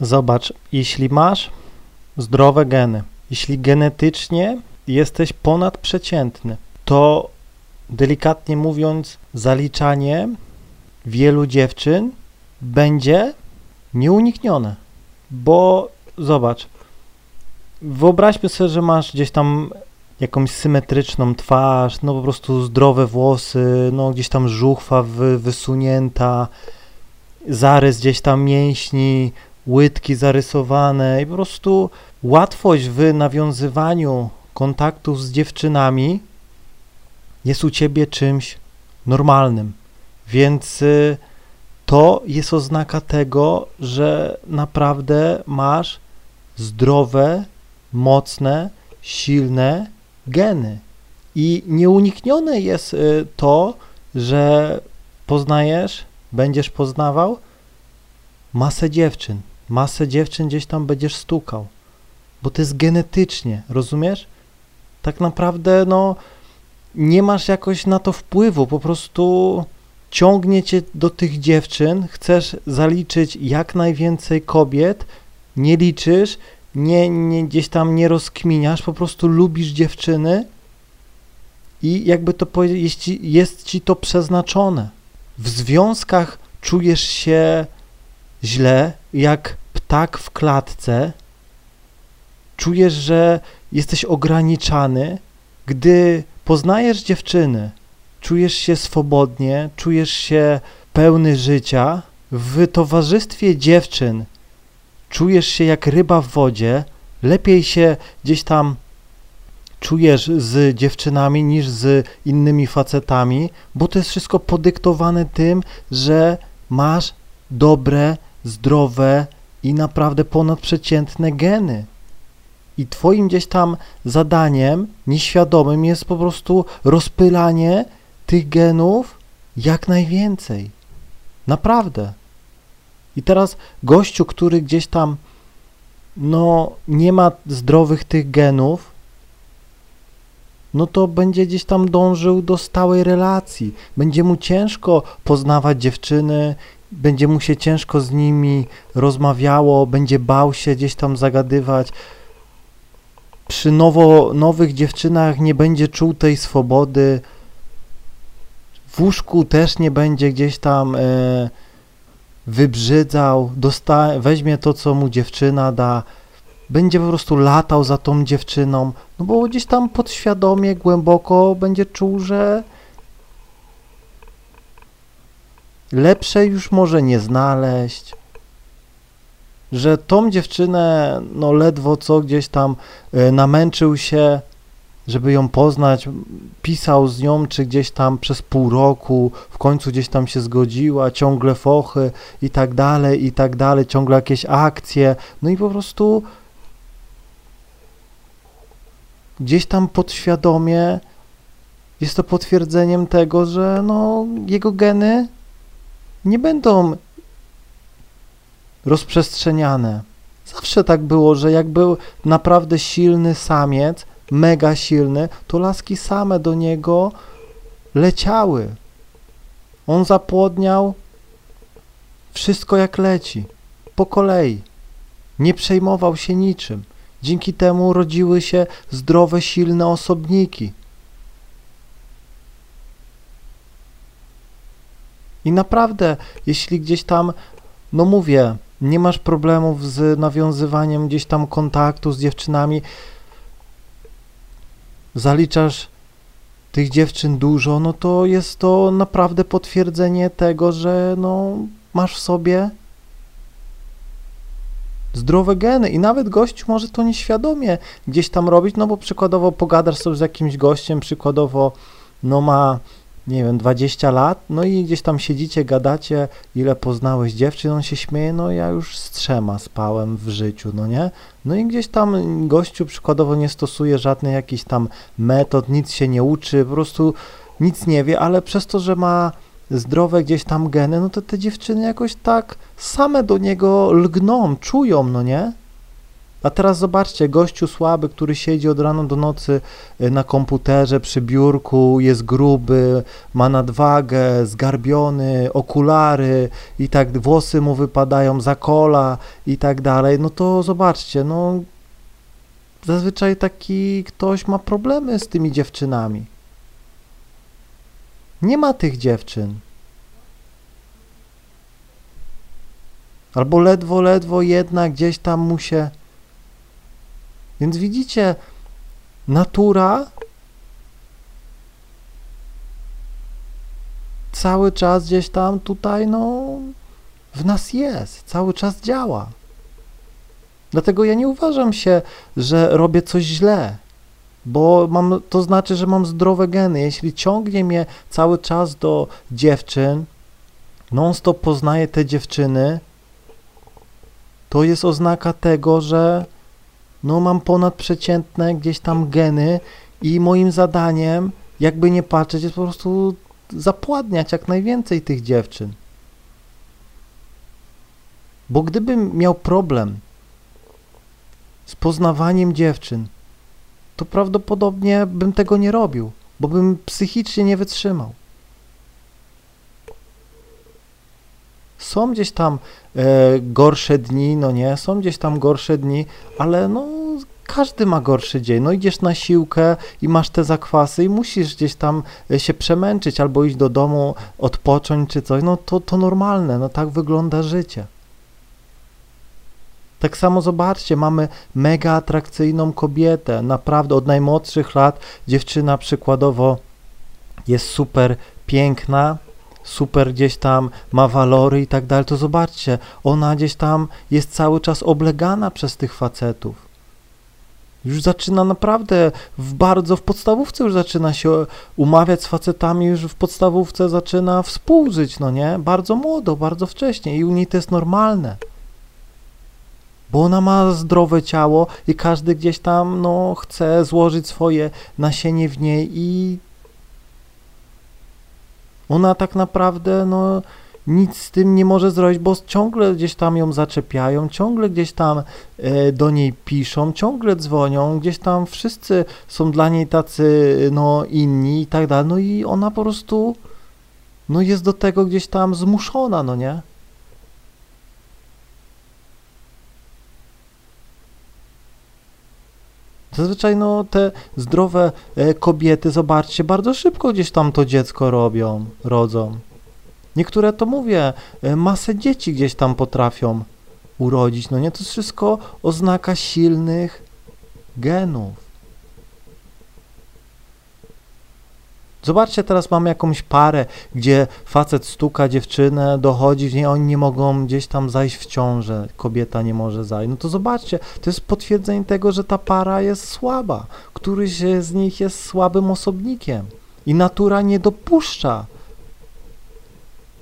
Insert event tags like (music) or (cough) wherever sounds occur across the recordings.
Zobacz, jeśli masz zdrowe geny, jeśli genetycznie jesteś ponadprzeciętny, to delikatnie mówiąc, zaliczanie wielu dziewczyn będzie nieuniknione. Bo zobacz, wyobraźmy sobie, że masz gdzieś tam jakąś symetryczną twarz, no po prostu zdrowe włosy, no gdzieś tam żuchwa wy, wysunięta, zarys gdzieś tam mięśni, łydki zarysowane i po prostu łatwość w nawiązywaniu kontaktów z dziewczynami jest u ciebie czymś normalnym. Więc y, to jest oznaka tego, że naprawdę masz zdrowe, mocne, silne geny. I nieuniknione jest y, to, że poznajesz, będziesz poznawał masę dziewczyn. Masę dziewczyn gdzieś tam będziesz stukał, bo to jest genetycznie, rozumiesz? Tak naprawdę, no, nie masz jakoś na to wpływu, po prostu ciągnie cię do tych dziewczyn, chcesz zaliczyć jak najwięcej kobiet, nie liczysz, nie, nie, gdzieś tam nie rozkminiasz, po prostu lubisz dziewczyny i jakby to powiedzieć, jest ci, to przeznaczone. W związkach czujesz się źle, jak ptak w klatce, czujesz, że jesteś ograniczany, gdy poznajesz dziewczyny, czujesz się swobodnie, czujesz się pełny życia, w towarzystwie dziewczyn czujesz się jak ryba w wodzie, lepiej się gdzieś tam czujesz z dziewczynami niż z innymi facetami, bo to jest wszystko podyktowane tym, że masz dobre, zdrowe i naprawdę ponadprzeciętne geny. I twoim gdzieś tam zadaniem nieświadomym jest po prostu rozpylanie tych genów jak najwięcej. Naprawdę. I teraz gościu, który gdzieś tam no nie ma zdrowych tych genów, no to będzie gdzieś tam dążył do stałej relacji. Będzie mu ciężko poznawać dziewczyny, będzie mu się ciężko z nimi rozmawiało, będzie bał się gdzieś tam zagadywać. Przy nowo, nowych dziewczynach nie będzie czuł tej swobody. W łóżku też nie będzie gdzieś tam e, wybrzydzał, dosta- weźmie to, co mu dziewczyna da, będzie po prostu latał za tą dziewczyną, no bo gdzieś tam podświadomie, głęboko będzie czuł, że lepszej już może nie znaleźć, że tą dziewczynę, no ledwo co gdzieś tam y, namęczył się, żeby ją poznać, pisał z nią, czy gdzieś tam przez pół roku, w końcu gdzieś tam się zgodziła, ciągle fochy i tak dalej, i tak dalej, ciągle jakieś akcje, no i po prostu gdzieś tam podświadomie jest to potwierdzeniem tego, że no, jego geny nie będą rozprzestrzeniane. Zawsze tak było, że jak był naprawdę silny samiec, mega silny, to laski same do niego leciały. On zapłodniał wszystko jak leci, po kolei. Nie przejmował się niczym. Dzięki temu rodziły się zdrowe, silne osobniki. I naprawdę, jeśli gdzieś tam, no mówię, nie masz problemów z nawiązywaniem gdzieś tam kontaktu z dziewczynami, zaliczasz tych dziewczyn dużo, no to jest to naprawdę potwierdzenie tego, że no, masz w sobie zdrowe geny i nawet gość może to nieświadomie gdzieś tam robić, no bo przykładowo pogadasz sobie z jakimś gościem, przykładowo no ma nie wiem, 20 lat, no i gdzieś tam siedzicie, gadacie, ile poznałeś dziewczyn, on się śmieje, no ja już z trzema spałem w życiu, no nie? No i gdzieś tam gościu przykładowo nie stosuje żadnych jakichś tam metod, nic się nie uczy, po prostu nic nie wie, ale przez to, że ma zdrowe gdzieś tam geny, no to te dziewczyny jakoś tak same do niego lgną, czują, no nie? A teraz zobaczcie, gościu słaby, który siedzi od rana do nocy y, na komputerze przy biurku, jest gruby, ma nadwagę, zgarbiony, okulary i tak włosy mu wypadają za kola i tak dalej. No to zobaczcie, no zazwyczaj taki ktoś ma problemy z tymi dziewczynami. Nie ma tych dziewczyn. Albo ledwo, ledwo jedna gdzieś tam mu się. Więc widzicie, natura cały czas gdzieś tam tutaj, no, w nas jest, cały czas działa. Dlatego ja nie uważam się, że robię coś źle, bo mam, to znaczy, że mam zdrowe geny. Jeśli ciągnie mnie cały czas do dziewczyn, non-stop poznaję te dziewczyny, to jest oznaka tego, że no mam ponadprzeciętne gdzieś tam geny i moim zadaniem, jakby nie patrzeć, jest po prostu zapładniać jak najwięcej tych dziewczyn. Bo gdybym miał problem z poznawaniem dziewczyn, to prawdopodobnie bym tego nie robił, bo bym psychicznie nie wytrzymał. Są gdzieś tam e, gorsze dni, no nie, są gdzieś tam gorsze dni, ale no każdy ma gorszy dzień. No idziesz na siłkę i masz te zakwasy i musisz gdzieś tam e, się przemęczyć albo iść do domu, odpocząć czy coś. No to, to normalne, no tak wygląda życie. Tak samo zobaczcie, mamy mega atrakcyjną kobietę, naprawdę od najmłodszych lat dziewczyna przykładowo jest super piękna, super gdzieś tam ma walory i tak dalej, to zobaczcie, ona gdzieś tam jest cały czas oblegana przez tych facetów. Już zaczyna naprawdę w bardzo, w podstawówce już zaczyna się umawiać z facetami, już w podstawówce zaczyna współżyć, no nie? Bardzo młodo, bardzo wcześnie i u niej to jest normalne. Bo ona ma zdrowe ciało i każdy gdzieś tam, no, chce złożyć swoje nasienie w niej i ona tak naprawdę no, nic z tym nie może zrobić, bo ciągle gdzieś tam ją zaczepiają, ciągle gdzieś tam e, do niej piszą, ciągle dzwonią, gdzieś tam wszyscy są dla niej tacy no, inni i tak dalej. No i ona po prostu no, jest do tego gdzieś tam zmuszona, no nie? Zazwyczaj no, te zdrowe e, kobiety, zobaczcie, bardzo szybko gdzieś tam to dziecko robią, rodzą. Niektóre to mówię, e, masę dzieci gdzieś tam potrafią urodzić. No nie, to jest wszystko oznaka silnych genów. Zobaczcie, teraz mamy jakąś parę, gdzie facet stuka dziewczynę, dochodzi w niej, oni nie mogą gdzieś tam zajść w ciążę, kobieta nie może zajść. No to zobaczcie, to jest potwierdzenie tego, że ta para jest słaba. Któryś z nich jest słabym osobnikiem i natura nie dopuszcza.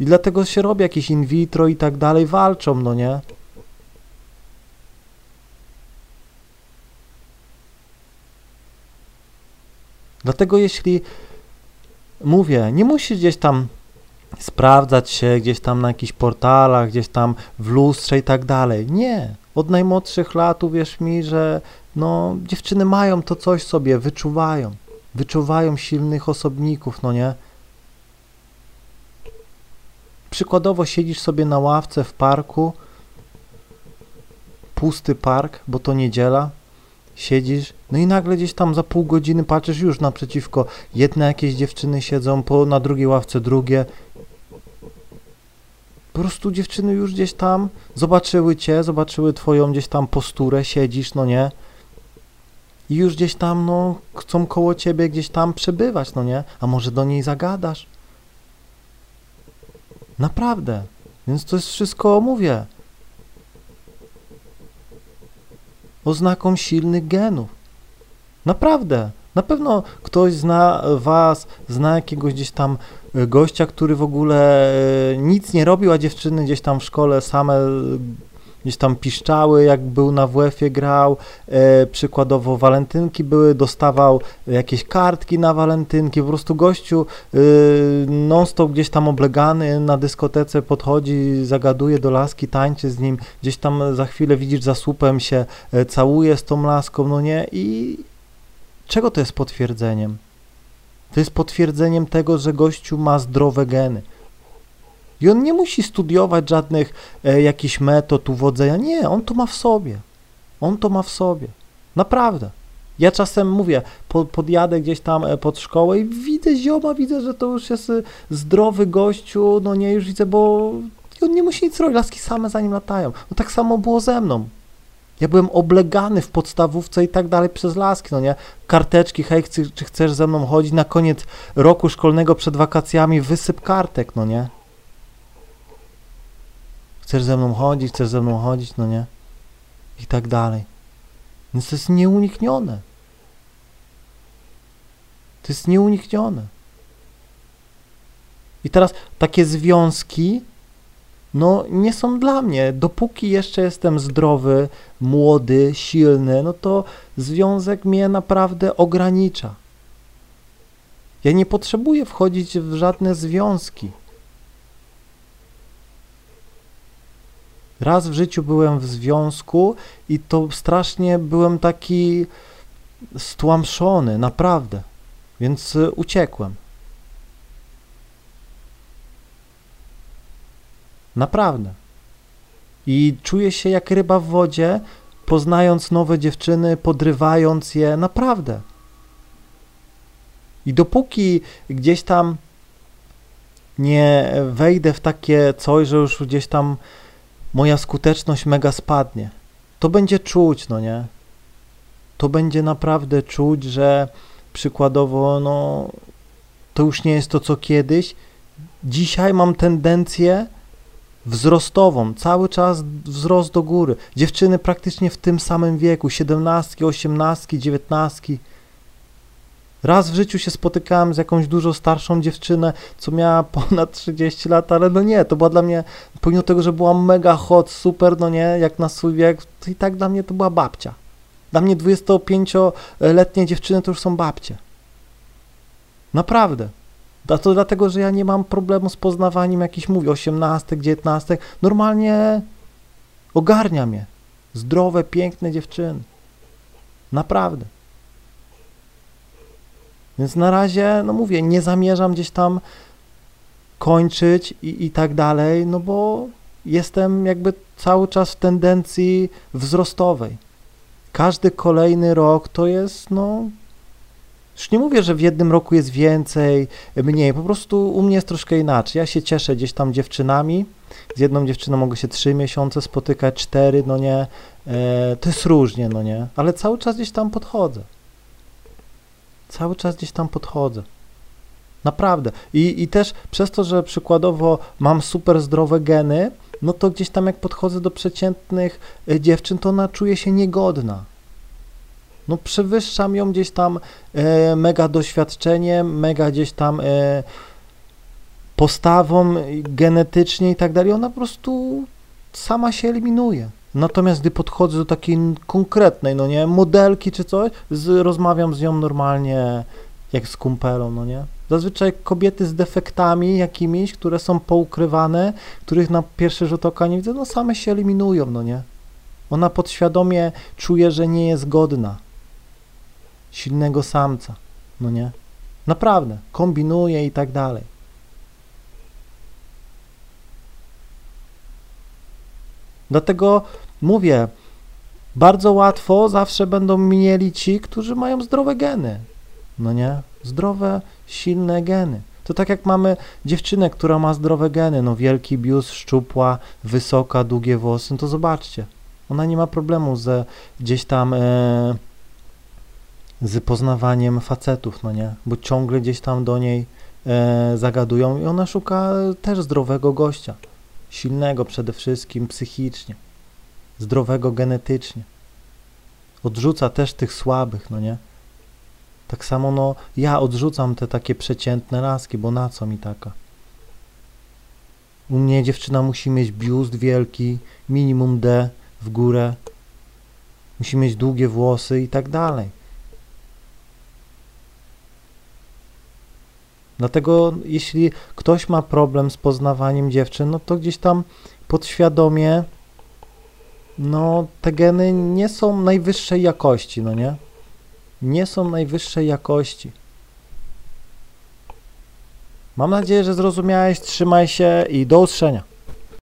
I dlatego się robi jakieś in vitro i tak dalej, walczą, no nie? Dlatego jeśli mówię, nie musisz gdzieś tam sprawdzać się gdzieś tam na jakichś portalach, gdzieś tam w lustrze i tak dalej. Nie. Od najmłodszych lat uwierz mi, że no, dziewczyny mają to coś sobie, wyczuwają. Wyczuwają silnych osobników, no nie? Przykładowo siedzisz sobie na ławce w parku, pusty park, bo to niedziela, siedzisz, no i nagle gdzieś tam za pół godziny patrzysz już naprzeciwko, jedne jakieś dziewczyny siedzą, po, na drugiej ławce drugie. Po prostu dziewczyny już gdzieś tam zobaczyły cię, zobaczyły twoją gdzieś tam posturę, siedzisz, no nie? I już gdzieś tam, no, chcą koło ciebie gdzieś tam przebywać, no nie? A może do niej zagadasz? Naprawdę. Więc to jest wszystko, mówię, oznaką silnych genów. Naprawdę. Na pewno ktoś zna was, zna jakiegoś gdzieś tam e, gościa, który w ogóle e, nic nie robił, a dziewczyny gdzieś tam w szkole same gdzieś tam piszczały, jak był na WF-ie grał, e, przykładowo walentynki były, dostawał jakieś kartki na walentynki, po prostu gościu e, non-stop gdzieś tam oblegany na dyskotece podchodzi, zagaduje do laski, tańczy z nim, gdzieś tam za chwilę widzisz za słupem się e, całuje z tą laską, no nie? I czego to jest potwierdzeniem? To jest potwierdzeniem tego, że gościu ma zdrowe geny. I on nie musi studiować żadnych e, jakichś metod uwodzenia. Nie, on to ma w sobie. On to ma w sobie. Naprawdę. Ja czasem mówię, po, podjadę gdzieś tam e, pod szkołę i widzę zioma, widzę, że to już jest e, zdrowy gościu, no nie, już widzę, bo on nie musi nic robić, laski same za nim latają. No tak samo było ze mną. Ja byłem oblegany w podstawówce i tak dalej przez laski, no nie? Karteczki, hej, czy chcesz ze mną chodzić? Na koniec roku szkolnego przed wakacjami wysyp kartek, no nie? Chcesz ze mną chodzić, chcesz ze mną chodzić, no nie? I tak dalej. Więc to jest nieuniknione. To jest nieuniknione. I teraz takie związki, no nie są dla mnie. Dopóki jeszcze jestem zdrowy, młody, silny, no to związek mnie naprawdę ogranicza. Ja nie potrzebuję wchodzić w żadne związki. Raz w życiu byłem w związku i to strasznie byłem taki stłamszony, naprawdę. Więc y, uciekłem. Naprawdę. I czuję się jak ryba w wodzie, poznając nowe dziewczyny, podrywając je, naprawdę. I dopóki gdzieś tam nie wejdę w takie coś, że już gdzieś tam moja skuteczność mega spadnie. To będzie czuć, no nie? To będzie naprawdę czuć, że przykładowo, no, to już nie jest to, co kiedyś. Dzisiaj mam tendencję wzrostową, cały czas wzrost do góry. Dziewczyny praktycznie w tym samym wieku, 17, 18, 19. Raz w życiu się spotykałem z jakąś dużo starszą dziewczynę, co miała (laughs) ponad 30 lat, ale no nie, to była dla mnie, pomimo tego, że była mega hot, super, no nie, jak na swój wiek, to i tak dla mnie to była babcia. Dla mnie 25-letnie dziewczyny to już są babcie. Naprawdę. A to dlatego, że ja nie mam problemu z poznawaniem jakichś, mówię, 18, 19. Normalnie ogarnia mnie. Zdrowe, piękne dziewczyny. Naprawdę. Więc na razie, no mówię, nie zamierzam gdzieś tam kończyć i, i tak dalej, no bo jestem jakby cały czas w tendencji wzrostowej. Każdy kolejny rok to jest, no, już nie mówię, że w jednym roku jest więcej, mniej, po prostu u mnie jest troszkę inaczej. Ja się cieszę gdzieś tam dziewczynami, z jedną dziewczyną mogę się trzy miesiące spotykać, cztery, no nie, e, to jest różnie, no nie, ale cały czas gdzieś tam podchodzę. Cały czas gdzieś tam podchodzę. Naprawdę. I, I też przez to, że przykładowo mam super zdrowe geny, no to gdzieś tam jak podchodzę do przeciętnych e, dziewczyn, to ona czuje się niegodna. No przewyższam ją gdzieś tam e, mega doświadczeniem, mega gdzieś tam e, postawą genetycznie i tak dalej. Ona po prostu sama się eliminuje. Natomiast gdy podchodzę do takiej konkretnej, no nie, modelki czy coś, z, rozmawiam z nią normalnie jak z kumpelą, no nie. Zazwyczaj kobiety z defektami jakimiś, które są poukrywane, których na pierwszy rzut oka nie widzę, no same się eliminują, no nie. Ona podświadomie czuje, że nie jest godna silnego samca, no nie. Naprawdę, kombinuje i tak dalej. Dlatego mówię, bardzo łatwo zawsze będą mieli ci, którzy mają zdrowe geny. No nie? Zdrowe, silne geny. To tak jak mamy dziewczynę, która ma zdrowe geny, no wielki biust, szczupła, wysoka, długie włosy, no to zobaczcie. Ona nie ma problemu ze gdzieś tam e, z poznawaniem facetów, no nie? Bo ciągle gdzieś tam do niej e, zagadują i ona szuka też zdrowego gościa silnego przede wszystkim psychicznie, zdrowego genetycznie. Odrzuca też tych słabych, no nie? Tak samo, no, ja odrzucam te takie przeciętne laski, bo na co mi taka? U mnie dziewczyna musi mieć biust wielki, minimum D, w górę, musi mieć długie włosy i tak dalej. Dlatego jeśli ktoś ma problem z poznawaniem dziewczyn, no to gdzieś tam podświadomie no te geny nie są najwyższej jakości, no nie? Nie są najwyższej jakości. Mam nadzieję, że zrozumiałeś. Trzymaj się i do usłyszenia.